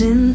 in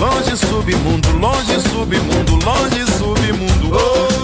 Longe submundo, longe submundo, longe submundo. Oh.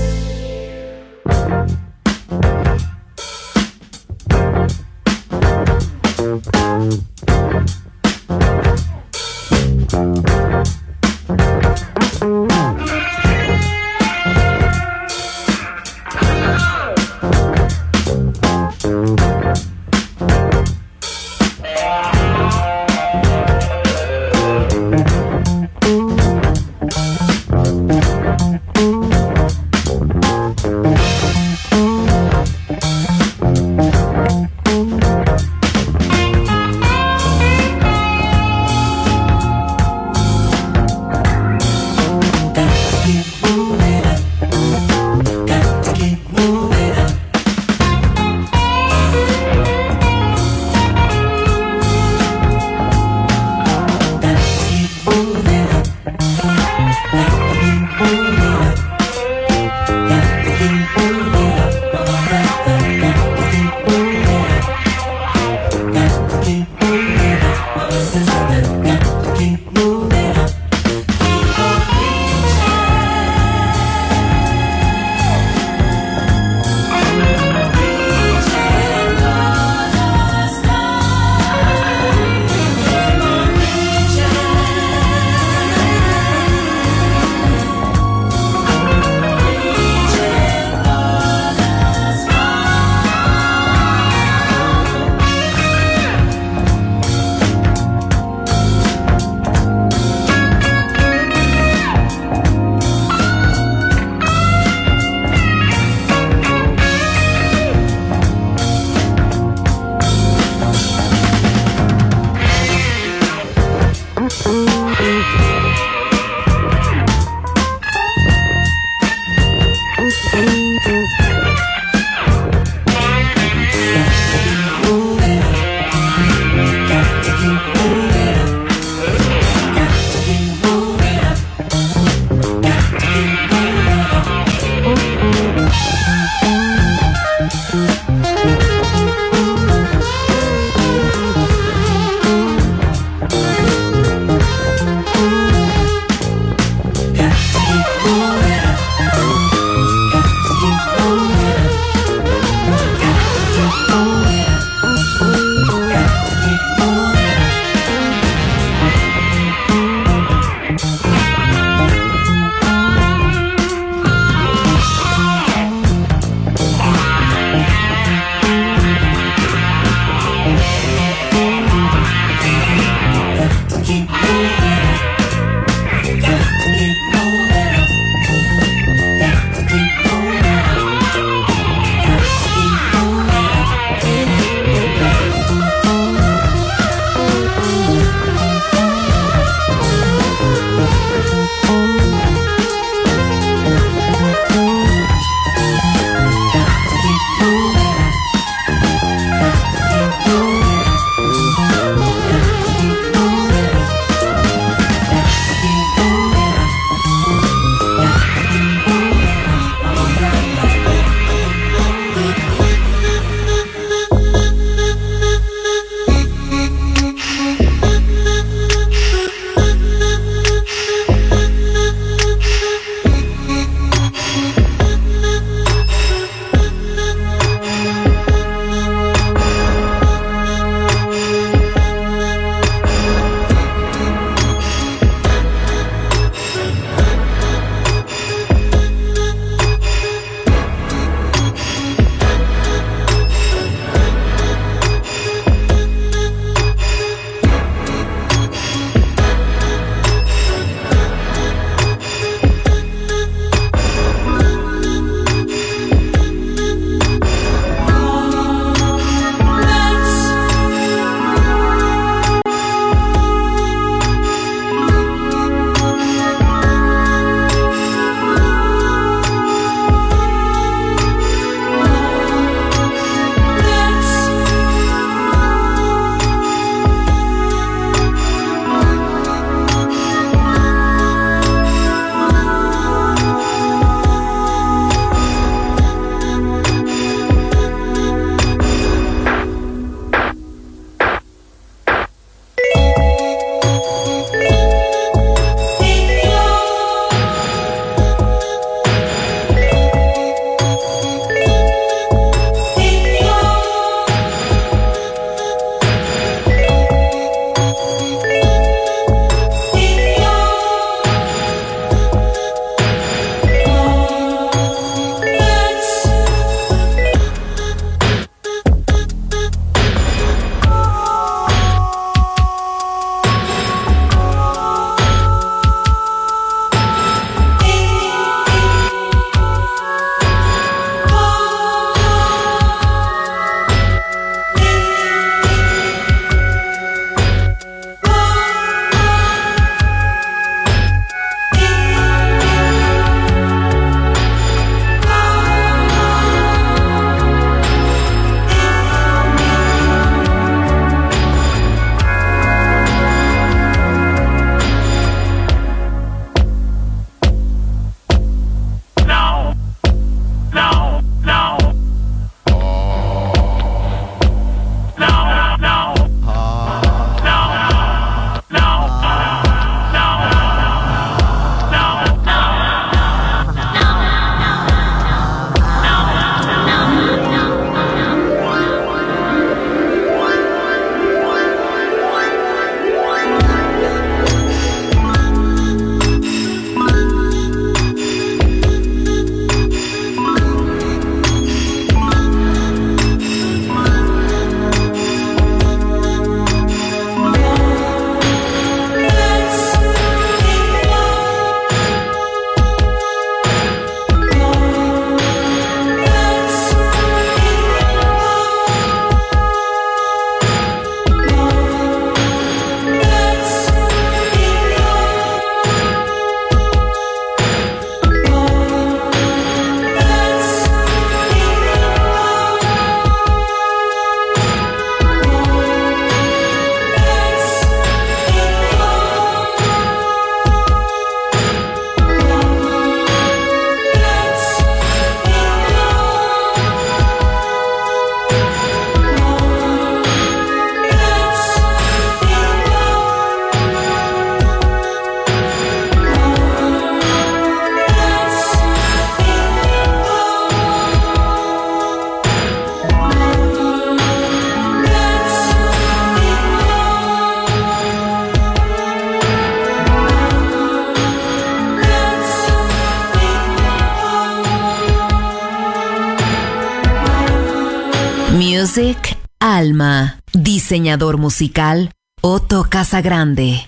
Diseñador musical Otto Casagrande.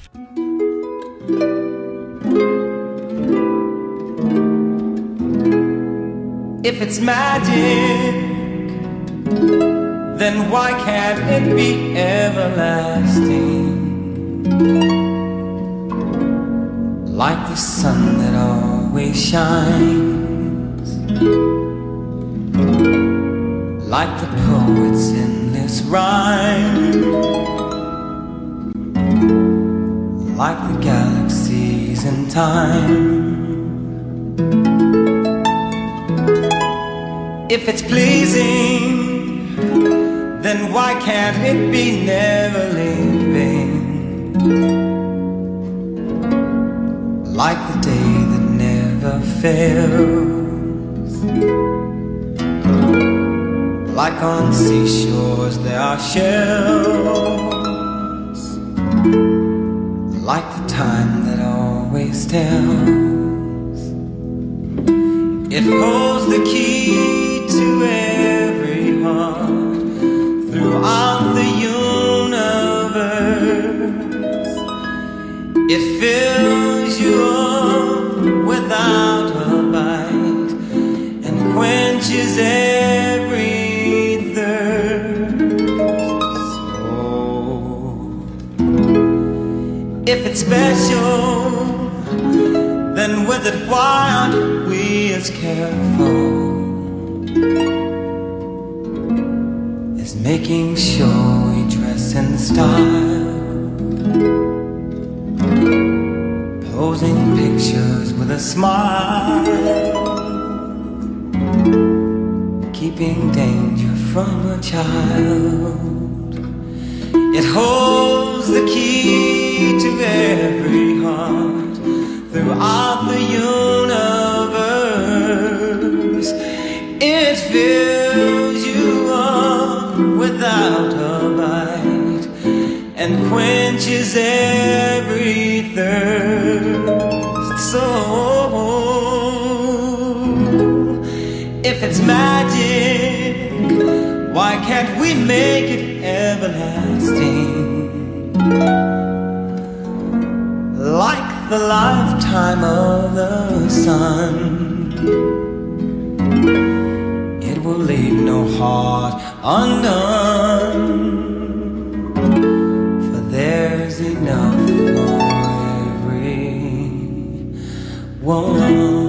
If it's magic, then why can't it be everlasting? Like the sun that always shines, like the poet's endless rhyme, like the galaxies in time. If it's pleasing, then why can't it be never leaving? Like the day that never fails. Like on seashores there are shells. Like the time that always tells. It holds the key to every heart throughout the universe. It fills special, then with it, why aren't we as careful? is making sure we dress in style. Posing pictures with a smile. Keeping danger from a child. It holds the key to every heart throughout the universe. It fills you up without a bite and quenches every thirst. So, if it's magic, why can't we make it everlasting? The lifetime of the sun it will leave no heart undone. For there's enough for every one.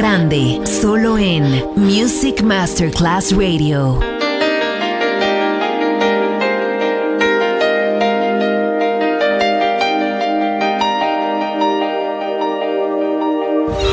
Casagrande. Solo en Music Masterclass Radio.